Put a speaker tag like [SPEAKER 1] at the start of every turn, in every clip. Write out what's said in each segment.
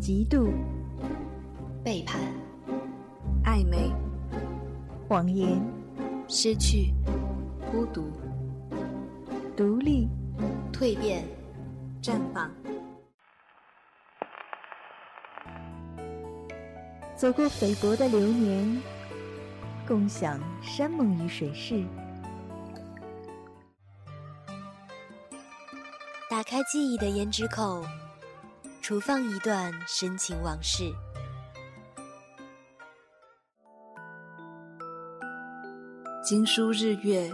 [SPEAKER 1] 嫉妒、
[SPEAKER 2] 背叛、
[SPEAKER 3] 暧昧、
[SPEAKER 1] 谎言、
[SPEAKER 2] 失去、
[SPEAKER 3] 孤独、
[SPEAKER 1] 独立、
[SPEAKER 2] 蜕变、
[SPEAKER 3] 绽放。
[SPEAKER 1] 走过菲薄的流年，共享山盟与水誓。
[SPEAKER 2] 打开记忆的胭脂口，储放一段深情往事。
[SPEAKER 3] 经书日月，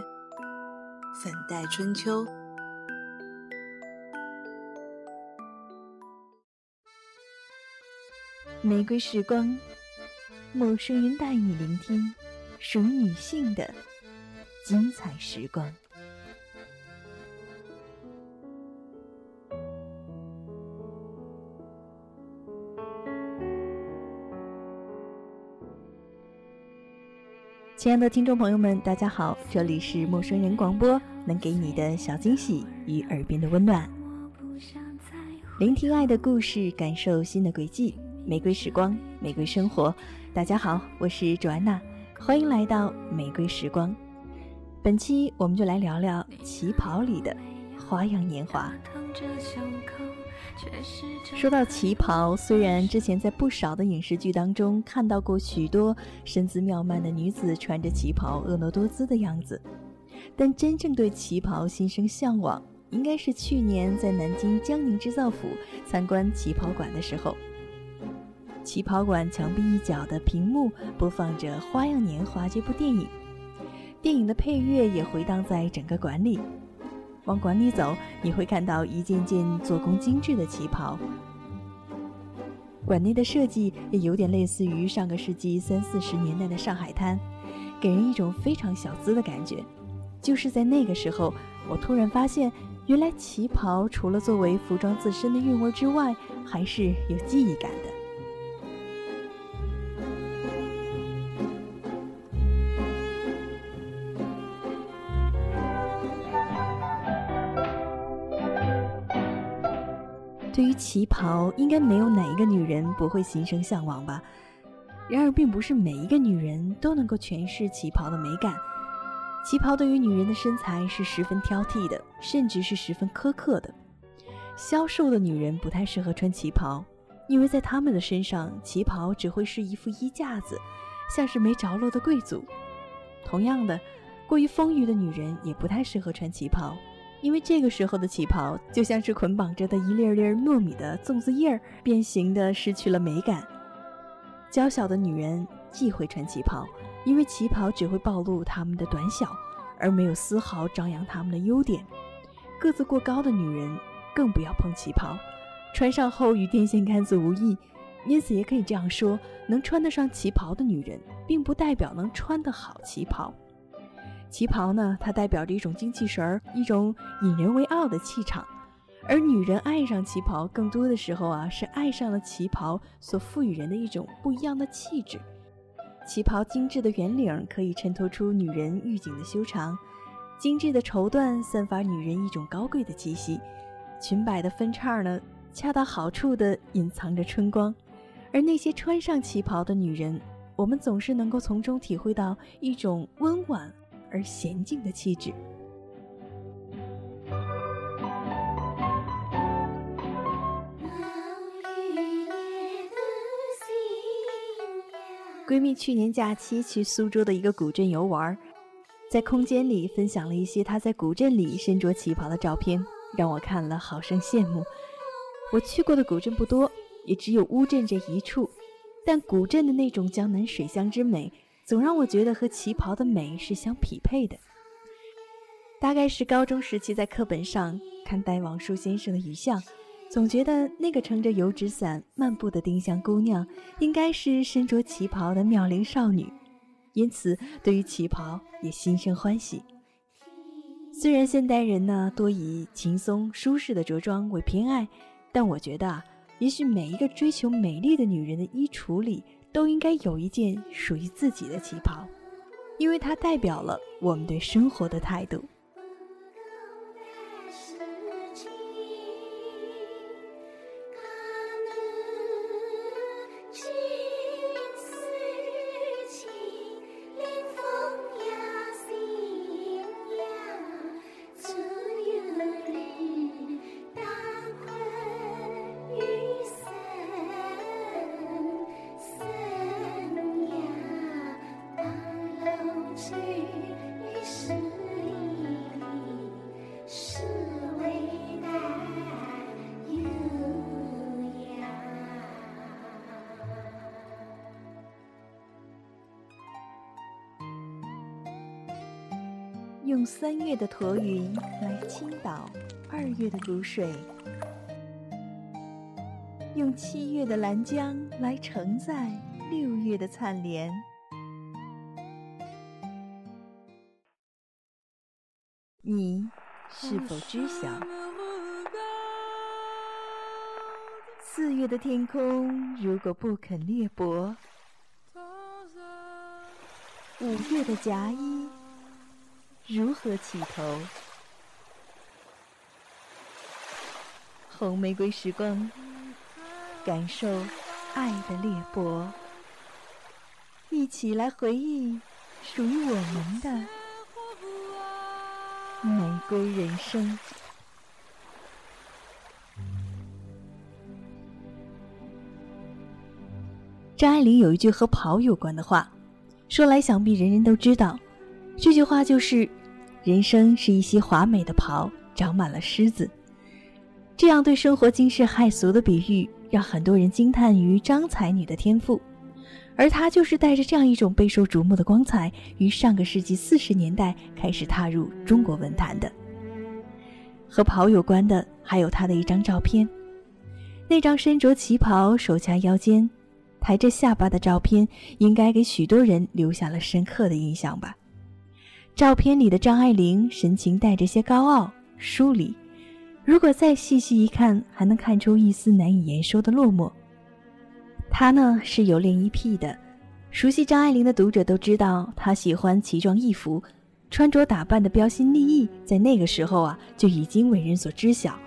[SPEAKER 3] 粉黛春秋。
[SPEAKER 1] 玫瑰时光，陌生人带你聆听属于女性的精彩时光。亲爱的听众朋友们，大家好，这里是陌生人广播，能给你的小惊喜与耳边的温暖。聆听爱的故事，感受新的轨迹。玫瑰时光，玫瑰生活。大家好，我是卓安娜，欢迎来到玫瑰时光。本期我们就来聊聊旗袍里的花样年华。说到旗袍，虽然之前在不少的影视剧当中看到过许多身姿妙曼的女子穿着旗袍婀娜多姿的样子，但真正对旗袍心生向往，应该是去年在南京江宁织造府参观旗袍馆的时候。旗袍馆墙壁一角的屏幕播放着《花样年华》这部电影，电影的配乐也回荡在整个馆里。往馆里走，你会看到一件件做工精致的旗袍。馆内的设计也有点类似于上个世纪三四十年代的上海滩，给人一种非常小资的感觉。就是在那个时候，我突然发现，原来旗袍除了作为服装自身的韵味之外，还是有记忆感的。旗袍，应该没有哪一个女人不会心生向往吧？然而，并不是每一个女人都能够诠释旗袍的美感。旗袍对于女人的身材是十分挑剔的，甚至是十分苛刻的。消瘦的女人不太适合穿旗袍，因为在她们的身上，旗袍只会是一副衣架子，像是没着落的贵族。同样的，过于丰腴的女人也不太适合穿旗袍。因为这个时候的旗袍就像是捆绑着的一粒粒糯米的粽子叶儿，变形的失去了美感。娇小的女人忌讳穿旗袍，因为旗袍只会暴露她们的短小，而没有丝毫张扬她们的优点。个子过高的女人更不要碰旗袍，穿上后与电线杆子无异。因此，也可以这样说：能穿得上旗袍的女人，并不代表能穿得好旗袍。旗袍呢，它代表着一种精气神儿，一种引人为傲的气场。而女人爱上旗袍，更多的时候啊，是爱上了旗袍所赋予人的一种不一样的气质。旗袍精致的圆领可以衬托出女人玉颈的修长，精致的绸缎散发女人一种高贵的气息。裙摆的分叉呢，恰到好处地隐藏着春光。而那些穿上旗袍的女人，我们总是能够从中体会到一种温婉。而娴静的气质。闺蜜去年假期去苏州的一个古镇游玩，在空间里分享了一些她在古镇里身着旗袍的照片，让我看了好生羡慕。我去过的古镇不多，也只有乌镇这一处，但古镇的那种江南水乡之美。总让我觉得和旗袍的美是相匹配的。大概是高中时期在课本上看戴王叔先生的遗像，总觉得那个撑着油纸伞漫步的丁香姑娘，应该是身着旗袍的妙龄少女，因此对于旗袍也心生欢喜。虽然现代人呢多以轻松舒适的着装为偏爱，但我觉得啊，也许每一个追求美丽的女人的衣橱里。都应该有一件属于自己的旗袍，因为它代表了我们对生活的态度。是为大用三月的驼云来倾倒二月的谷水，用七月的兰江来承载六月的灿莲。你。是否知晓，四月的天空如果不肯裂帛，五月的夹衣如何起头？红玫瑰时光，感受爱的裂帛，一起来回忆属于我们的。玫瑰人生。张爱玲有一句和袍有关的话，说来想必人人都知道。这句话就是：“人生是一袭华美的袍，长满了虱子。”这样对生活惊世骇俗的比喻，让很多人惊叹于张才女的天赋。而他就是带着这样一种备受瞩目的光彩，于上个世纪四十年代开始踏入中国文坛的。和袍有关的，还有他的一张照片。那张身着旗袍、手掐腰间、抬着下巴的照片，应该给许多人留下了深刻的印象吧。照片里的张爱玲神情带着些高傲、疏离，如果再细细一看，还能看出一丝难以言说的落寞。她呢是有恋衣癖的，熟悉张爱玲的读者都知道，她喜欢奇装异服，穿着打扮的标新立异，在那个时候啊就已经为人所知晓。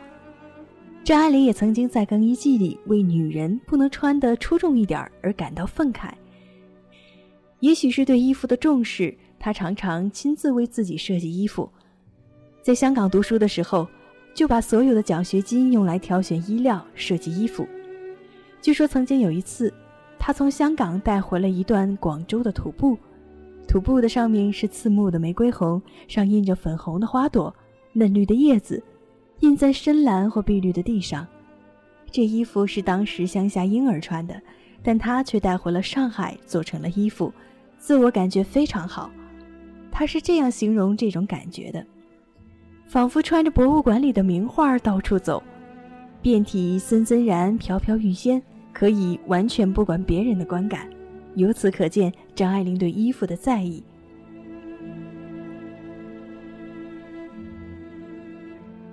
[SPEAKER 1] 张爱玲也曾经在更衣季里为女人不能穿得出众一点而感到愤慨。也许是对衣服的重视，她常常亲自为自己设计衣服。在香港读书的时候，就把所有的奖学金用来挑选衣料、设计衣服。据说曾经有一次，他从香港带回了一段广州的土布，土布的上面是刺目的玫瑰红，上印着粉红的花朵、嫩绿的叶子，印在深蓝或碧绿的地上。这衣服是当时乡下婴儿穿的，但他却带回了上海做成了衣服，自我感觉非常好。他是这样形容这种感觉的：仿佛穿着博物馆里的名画到处走。遍体森森然，飘飘欲仙，可以完全不管别人的观感。由此可见，张爱玲对衣服的在意。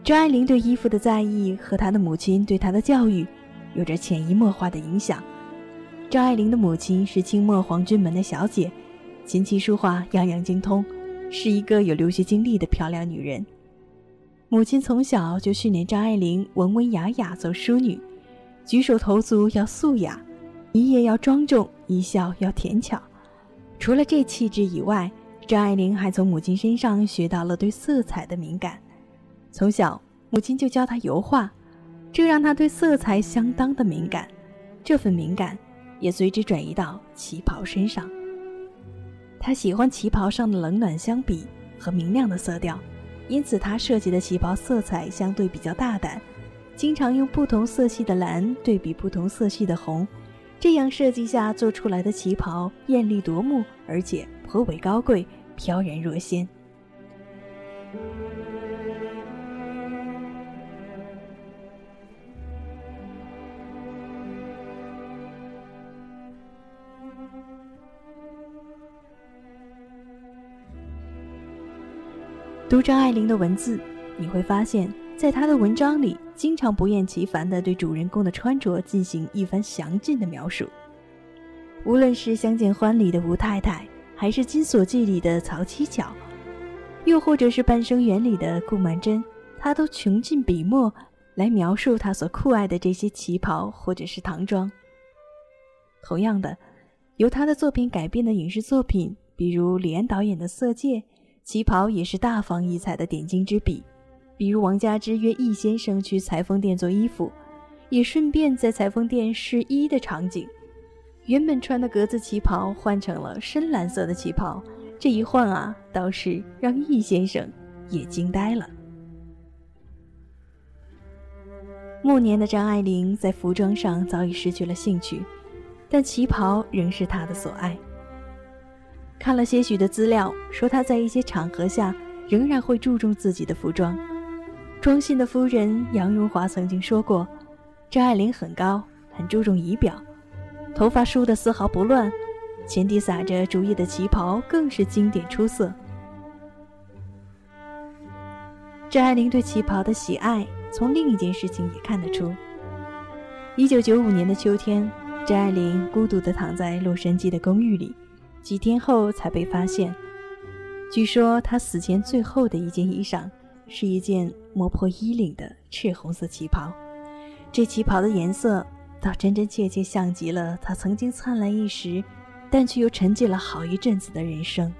[SPEAKER 1] 张爱玲对衣服的在意和她的母亲对她的教育有着潜移默化的影响。张爱玲的母亲是清末皇军门的小姐，琴棋书画样样精通，是一个有留学经历的漂亮女人。母亲从小就训练张爱玲文文雅雅做淑女，举手投足要素雅，一夜要庄重，一笑要甜巧。除了这气质以外，张爱玲还从母亲身上学到了对色彩的敏感。从小，母亲就教她油画，这让她对色彩相当的敏感。这份敏感也随之转移到旗袍身上。她喜欢旗袍上的冷暖相比和明亮的色调。因此，她设计的旗袍色彩相对比较大胆，经常用不同色系的蓝对比不同色系的红，这样设计下做出来的旗袍艳丽夺目，而且颇为高贵，飘然若仙。读张爱玲的文字，你会发现，在他的文章里，经常不厌其烦地对主人公的穿着进行一番详尽的描述。无论是《相见欢》里的吴太太，还是《金锁记》里的曹七巧，又或者是《半生缘》里的顾曼桢，他都穷尽笔墨来描述他所酷爱的这些旗袍或者是唐装。同样的，由他的作品改编的影视作品，比如李安导演的《色戒》。旗袍也是大放异彩的点睛之笔，比如王佳芝约易先生去裁缝店做衣服，也顺便在裁缝店试衣的场景。原本穿的格子旗袍换成了深蓝色的旗袍，这一换啊，倒是让易先生也惊呆了。暮年的张爱玲在服装上早已失去了兴趣，但旗袍仍是她的所爱。看了些许的资料，说她在一些场合下仍然会注重自己的服装。庄信的夫人杨荣华曾经说过：“张爱玲很高，很注重仪表，头发梳得丝毫不乱，前底撒着竹叶的旗袍更是经典出色。”张爱玲对旗袍的喜爱，从另一件事情也看得出。一九九五年的秋天，张爱玲孤独地躺在洛杉矶的公寓里，几天后才被发现。据说她死前最后的一件衣裳，是一件磨破衣领的赤红色旗袍。这旗袍的颜色，倒真真切切像极了她曾经灿烂一时，但却又沉寂了好一阵子的人生。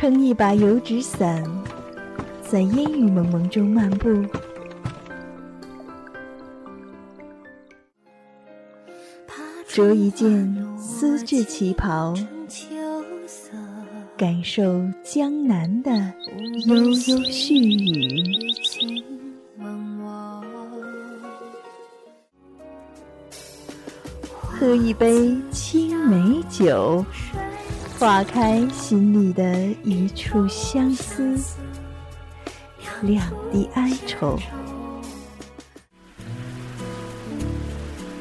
[SPEAKER 1] 撑一把油纸伞，在烟雨蒙蒙中漫步，着一件丝质旗袍，感受江南的悠悠絮语，喝一杯青梅酒。化开心里的一处相思，两地哀愁。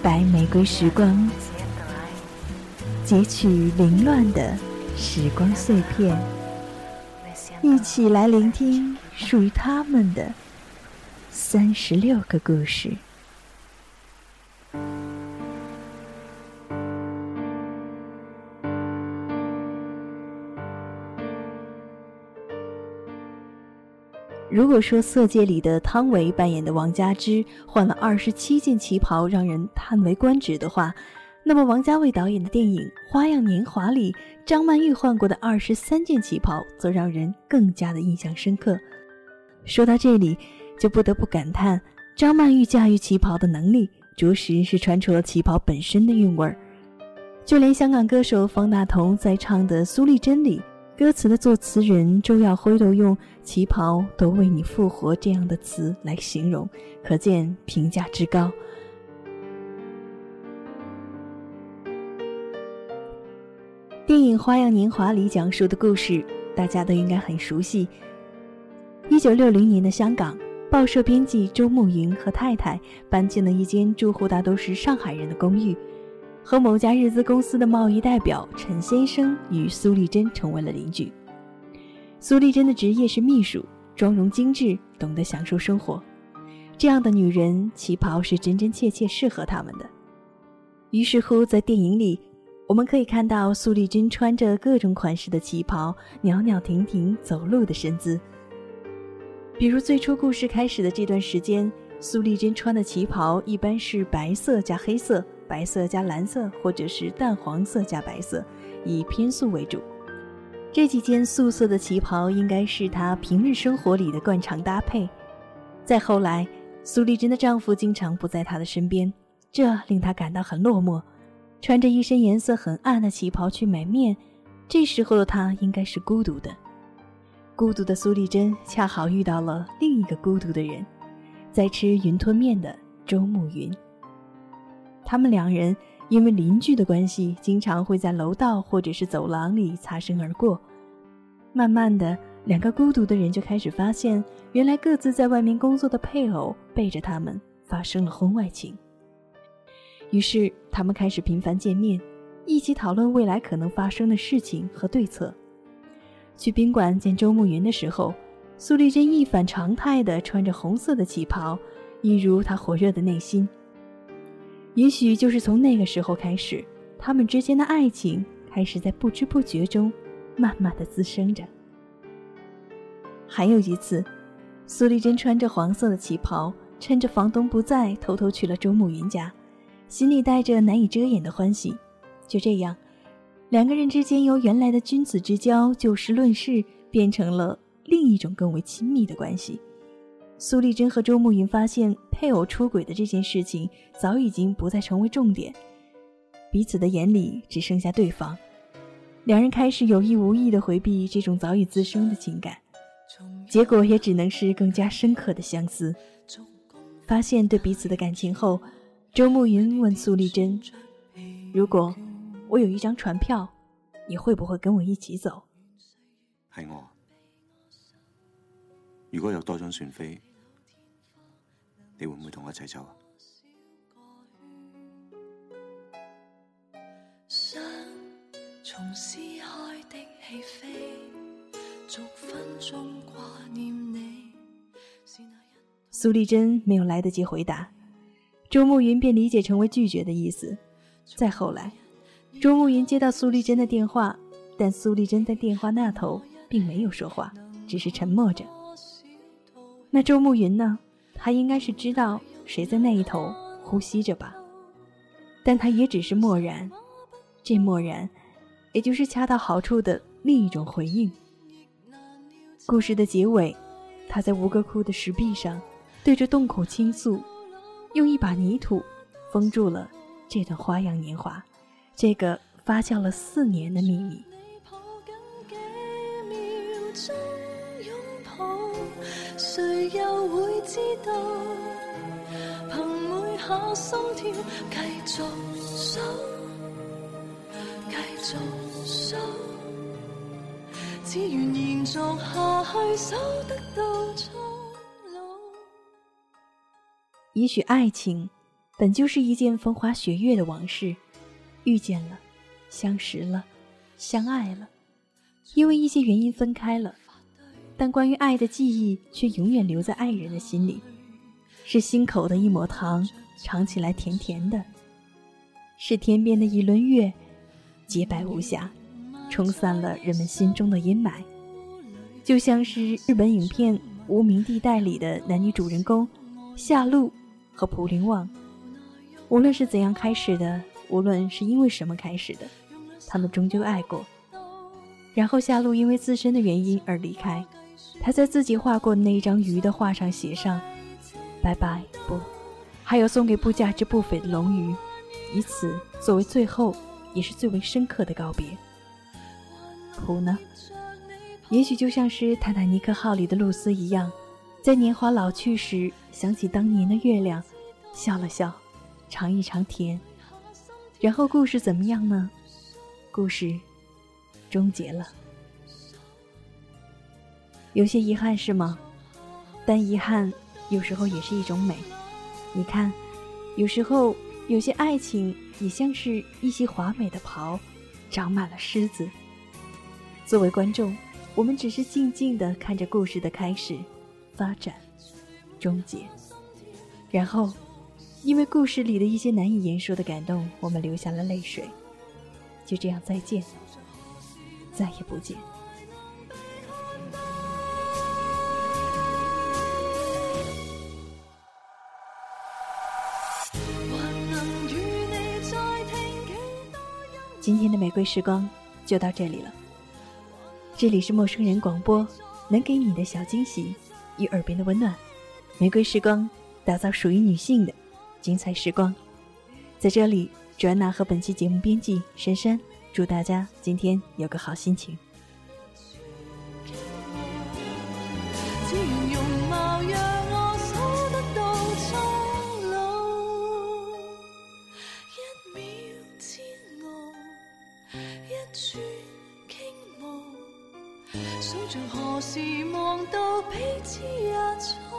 [SPEAKER 1] 白玫瑰时光，截取凌乱的时光碎片，一起来聆听属于他们的三十六个故事。如果说《色戒》里的汤唯扮演的王佳芝换了二十七件旗袍让人叹为观止的话，那么王家卫导演的电影《花样年华》里张曼玉换过的二十三件旗袍则让人更加的印象深刻。说到这里，就不得不感叹张曼玉驾驭旗袍的能力，着实是穿出了旗袍本身的韵味儿。就连香港歌手方大同在唱的《苏丽珍》里。歌词的作词人周耀辉都用“旗袍都为你复活”这样的词来形容，可见评价之高。电影《花样年华》里讲述的故事，大家都应该很熟悉。一九六零年的香港，报社编辑周慕云和太太搬进了一间住户大都是上海人的公寓。和某家日资公司的贸易代表陈先生与苏丽珍成为了邻居。苏丽珍的职业是秘书，妆容精致，懂得享受生活。这样的女人，旗袍是真真切切适合她们的。于是乎，在电影里，我们可以看到苏丽珍穿着各种款式的旗袍，袅袅婷婷走路的身姿。比如最初故事开始的这段时间，苏丽珍穿的旗袍一般是白色加黑色。白色加蓝色，或者是淡黄色加白色，以偏素为主。这几件素色的旗袍应该是她平日生活里的惯常搭配。再后来，苏丽珍的丈夫经常不在她的身边，这令她感到很落寞。穿着一身颜色很暗的旗袍去买面，这时候的她应该是孤独的。孤独的苏丽珍恰好遇到了另一个孤独的人，在吃云吞面的周慕云。他们两人因为邻居的关系，经常会在楼道或者是走廊里擦身而过。慢慢的，两个孤独的人就开始发现，原来各自在外面工作的配偶背着他们发生了婚外情。于是，他们开始频繁见面，一起讨论未来可能发生的事情和对策。去宾馆见周慕云的时候，苏丽珍一反常态的穿着红色的旗袍，一如她火热的内心。也许就是从那个时候开始，他们之间的爱情开始在不知不觉中，慢慢的滋生着。还有一次，苏丽珍穿着黄色的旗袍，趁着房东不在，偷偷去了周慕云家，心里带着难以遮掩的欢喜。就这样，两个人之间由原来的君子之交、就事论事，变成了另一种更为亲密的关系。苏丽珍和周慕云发现配偶出轨的这件事情早已经不再成为重点，彼此的眼里只剩下对方。两人开始有意无意地回避这种早已滋生的情感，结果也只能是更加深刻的相思。发现对彼此的感情后，周慕云问苏丽珍：“如果我有一张船票，你会不会跟我一起走？”
[SPEAKER 4] 系我。如果有多张船飞，你会唔会同我一齐走啊？
[SPEAKER 1] 苏丽珍没有来得及回答，周慕云便理解成为拒绝的意思。再后来，周慕云接到苏丽珍的电话，但苏丽珍在电话那头并没有说话，只是沉默着。那周慕云呢？他应该是知道谁在那一头呼吸着吧，但他也只是默然。这默然，也就是恰到好处的另一种回应。故事的结尾，他在吴哥窟的石壁上。对着洞口倾诉，用一把泥土封住了这段花样年华，这个发酵了四年的秘密。谁又会知道？凭每下心跳，继续守，继续守，只愿延续下去，守得到。也许爱情本就是一件风花雪月的往事，遇见了，相识了，相爱了，因为一些原因分开了，但关于爱的记忆却永远留在爱人的心里，是心口的一抹糖，尝起来甜甜的，是天边的一轮月，洁白无瑕，冲散了人们心中的阴霾，就像是日本影片《无名地带》里的男女主人公夏露。和蒲林旺，无论是怎样开始的，无论是因为什么开始的，他们终究爱过。然后夏露因为自身的原因而离开，他在自己画过的那一张鱼的画上写上“拜拜”，不，还有送给不价值不菲的龙鱼，以此作为最后也是最为深刻的告别。苦呢？也许就像是泰坦尼克号里的露丝一样。在年华老去时，想起当年的月亮，笑了笑，尝一尝甜。然后故事怎么样呢？故事终结了，有些遗憾是吗？但遗憾有时候也是一种美。你看，有时候有些爱情也像是一袭华美的袍，长满了虱子。作为观众，我们只是静静的看着故事的开始。发展，终结，然后，因为故事里的一些难以言说的感动，我们流下了泪水。就这样，再见，再也不见。今天的玫瑰时光就到这里了。这里是陌生人广播，能给你的小惊喜。与耳边的温暖，玫瑰时光，打造属于女性的精彩时光。在这里，卓安娜和本期节目编辑珊珊，祝大家今天有个好心情。想着何时望到彼此也错。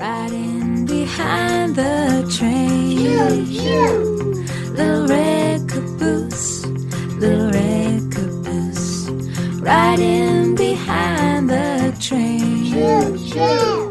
[SPEAKER 5] Riding behind the train. Little red caboose, little red caboose. Riding behind the train. Pew,